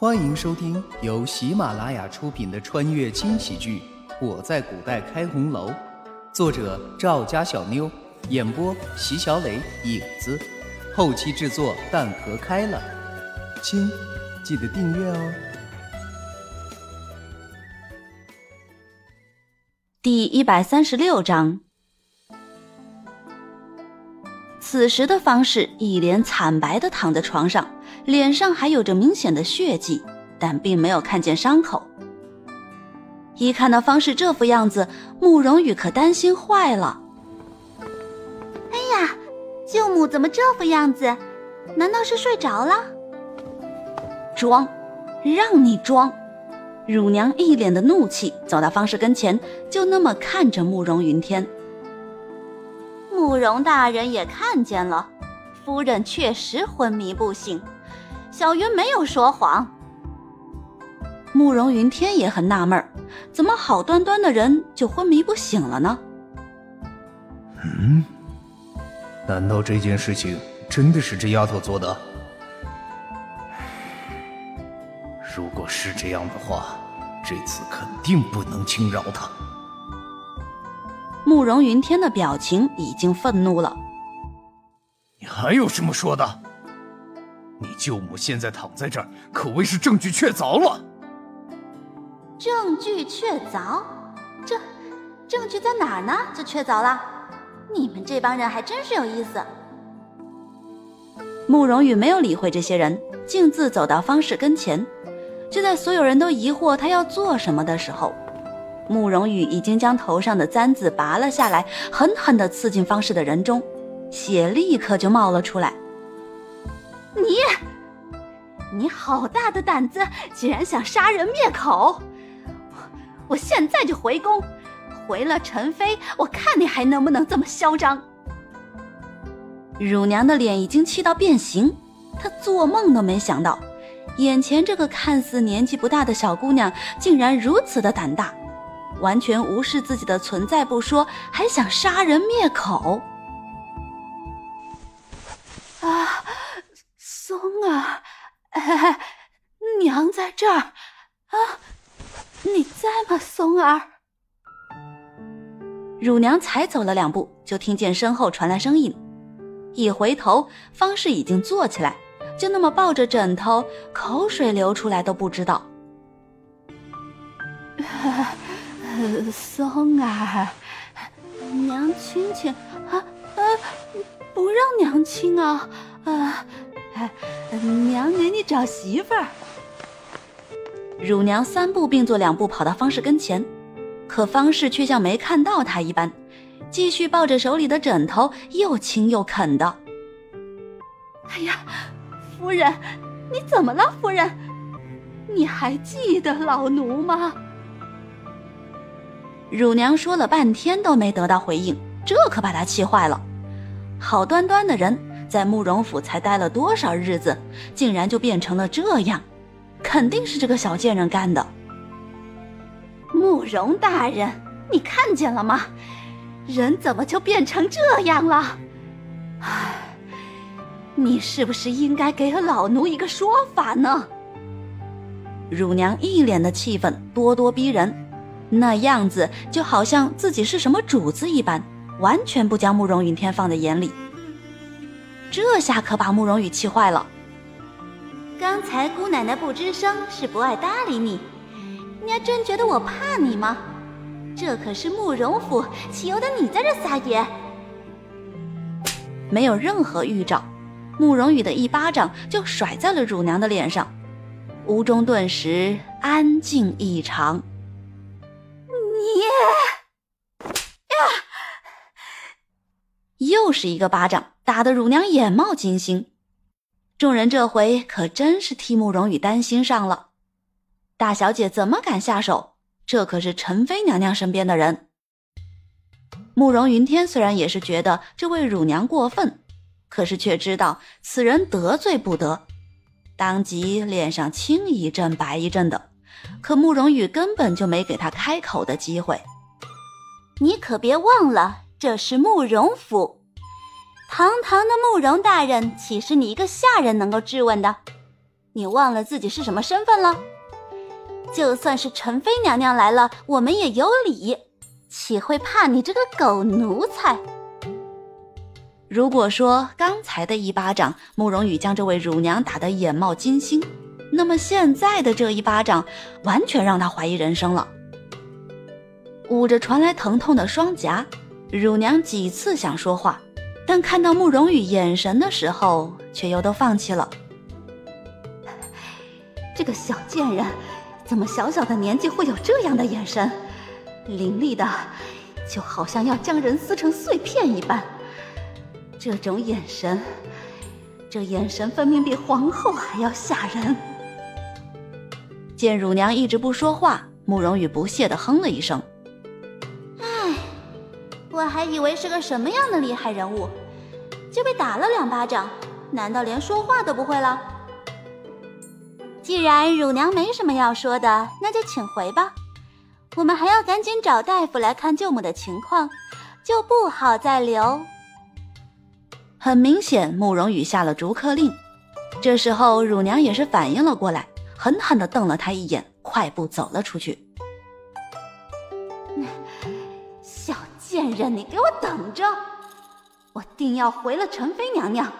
欢迎收听由喜马拉雅出品的穿越轻喜剧《我在古代开红楼》，作者赵家小妞，演播席小磊、影子，后期制作蛋壳开了。亲，记得订阅哦。第一百三十六章。此时的方氏一脸惨白的躺在床上，脸上还有着明显的血迹，但并没有看见伤口。一看到方氏这副样子，慕容羽可担心坏了。哎呀，舅母怎么这副样子？难道是睡着了？装，让你装！乳娘一脸的怒气，走到方氏跟前，就那么看着慕容云天。慕容大人也看见了，夫人确实昏迷不醒，小云没有说谎。慕容云天也很纳闷怎么好端端的人就昏迷不醒了呢？嗯，难道这件事情真的是这丫头做的？如果是这样的话，这次肯定不能轻饶她。慕容云天的表情已经愤怒了。你还有什么说的？你舅母现在躺在这儿，可谓是证据确凿了。证据确凿？这证据在哪儿呢？就确凿了？你们这帮人还真是有意思。慕容羽没有理会这些人，径自走到方氏跟前。就在所有人都疑惑他要做什么的时候。慕容羽已经将头上的簪子拔了下来，狠狠地刺进方氏的人中，血立刻就冒了出来。你，你好大的胆子，竟然想杀人灭口！我现在就回宫，回了陈妃，我看你还能不能这么嚣张！乳娘的脸已经气到变形，她做梦都没想到，眼前这个看似年纪不大的小姑娘，竟然如此的胆大。完全无视自己的存在不说，还想杀人灭口！啊，松儿，娘在这儿啊！你在吗，松儿？乳娘才走了两步，就听见身后传来声音。一回头，方氏已经坐起来，就那么抱着枕头，口水流出来都不知道。松儿，娘亲亲啊啊！不让娘亲啊啊！娘给你找媳妇儿。乳娘三步并作两步跑到方氏跟前，可方氏却像没看到她一般，继续抱着手里的枕头，又亲又啃的。哎呀，夫人，你怎么了？夫人，你还记得老奴吗？乳娘说了半天都没得到回应，这可把她气坏了。好端端的人，在慕容府才待了多少日子，竟然就变成了这样，肯定是这个小贱人干的。慕容大人，你看见了吗？人怎么就变成这样了？唉，你是不是应该给老奴一个说法呢？乳娘一脸的气愤，咄咄逼人。那样子就好像自己是什么主子一般，完全不将慕容云天放在眼里。这下可把慕容羽气坏了。刚才姑奶奶不吱声，是不爱搭理你。你还真觉得我怕你吗？这可是慕容府，岂由得你在这撒野？没有任何预兆，慕容羽的一巴掌就甩在了乳娘的脸上，屋中顿时安静异常。你又是一个巴掌，打得乳娘眼冒金星。众人这回可真是替慕容羽担心上了。大小姐怎么敢下手？这可是陈妃娘娘身边的人。慕容云天虽然也是觉得这位乳娘过分，可是却知道此人得罪不得，当即脸上青一阵白一阵的。可慕容羽根本就没给他开口的机会。你可别忘了，这是慕容府，堂堂的慕容大人，岂是你一个下人能够质问的？你忘了自己是什么身份了？就算是陈妃娘娘来了，我们也有礼，岂会怕你这个狗奴才？如果说刚才的一巴掌，慕容羽将这位乳娘打得眼冒金星，那么现在的这一巴掌，完全让他怀疑人生了。捂着传来疼痛的双颊，乳娘几次想说话，但看到慕容羽眼神的时候，却又都放弃了。这个小贱人，怎么小小的年纪会有这样的眼神？凌厉的，就好像要将人撕成碎片一般。这种眼神，这眼神分明比皇后还要吓人。见乳娘一直不说话，慕容羽不屑地哼了一声：“唉，我还以为是个什么样的厉害人物，就被打了两巴掌，难道连说话都不会了？既然乳娘没什么要说的，那就请回吧。我们还要赶紧找大夫来看舅母的情况，就不好再留。”很明显，慕容羽下了逐客令。这时候，乳娘也是反应了过来，狠狠的瞪了他一眼，快步走了出去。小贱人，你给我等着！我定要回了陈妃娘娘，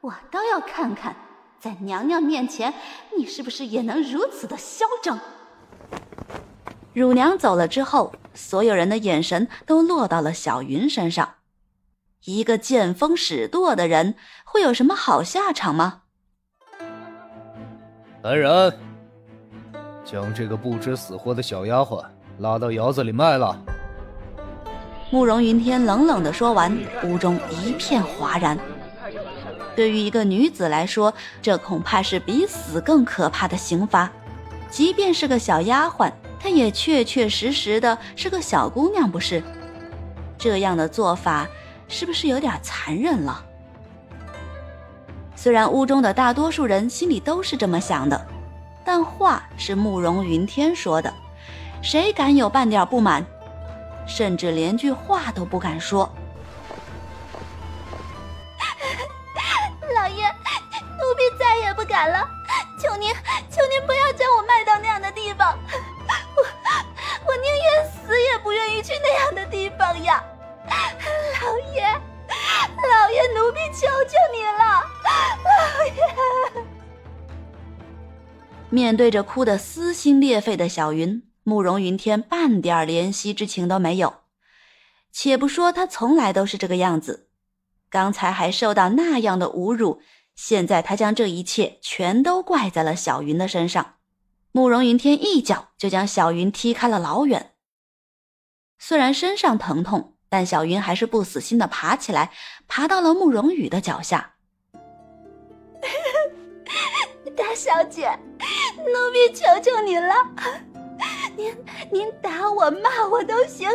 我倒要看看，在娘娘面前，你是不是也能如此的嚣张。乳娘走了之后，所有人的眼神都落到了小云身上。一个见风使舵的人会有什么好下场吗？来人，将这个不知死活的小丫鬟拉到窑子里卖了。慕容云天冷冷的说完，屋中一片哗然。对于一个女子来说，这恐怕是比死更可怕的刑罚。即便是个小丫鬟，她也确确实实的是个小姑娘，不是？这样的做法。是不是有点残忍了？虽然屋中的大多数人心里都是这么想的，但话是慕容云天说的，谁敢有半点不满？甚至连句话都不敢说。老爷，奴婢再也不敢了，求您，求您不要将我卖到那样的地方，我，我宁愿死也不愿意去那样的地方呀！老爷，老爷，奴婢求求你了，老爷！面对着哭得撕心裂肺的小云，慕容云天半点怜惜之情都没有。且不说他从来都是这个样子，刚才还受到那样的侮辱，现在他将这一切全都怪在了小云的身上。慕容云天一脚就将小云踢开了老远，虽然身上疼痛。但小云还是不死心的爬起来，爬到了慕容羽的脚下。大小姐，奴婢求求您了，您您打我骂我都行，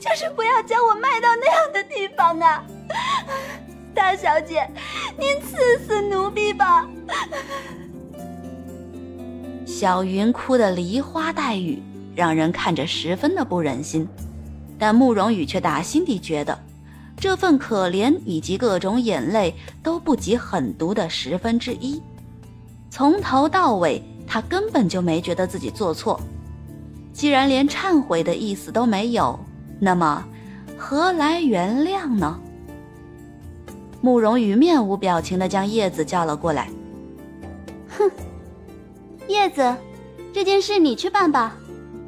就是不要将我卖到那样的地方啊！大小姐，您赐死奴婢吧！小云哭得梨花带雨，让人看着十分的不忍心。但慕容羽却打心底觉得，这份可怜以及各种眼泪都不及狠毒的十分之一。从头到尾，他根本就没觉得自己做错。既然连忏悔的意思都没有，那么何来原谅呢？慕容羽面无表情地将叶子叫了过来。哼，叶子，这件事你去办吧，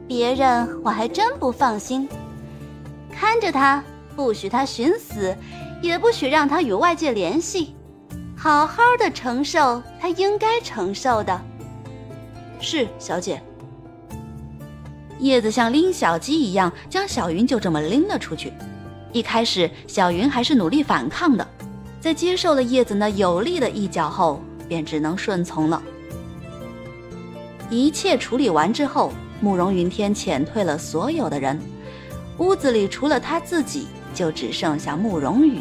别人我还真不放心。看着他，不许他寻死，也不许让他与外界联系，好好的承受他应该承受的。是小姐。叶子像拎小鸡一样将小云就这么拎了出去。一开始，小云还是努力反抗的，在接受了叶子那有力的一脚后，便只能顺从了。一切处理完之后，慕容云天遣退了所有的人。屋子里除了他自己，就只剩下慕容羽。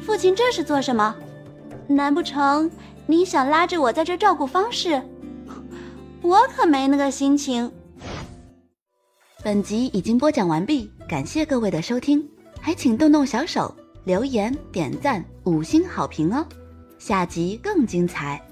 父亲这是做什么？难不成你想拉着我在这照顾方氏？我可没那个心情。本集已经播讲完毕，感谢各位的收听，还请动动小手留言、点赞、五星好评哦！下集更精彩。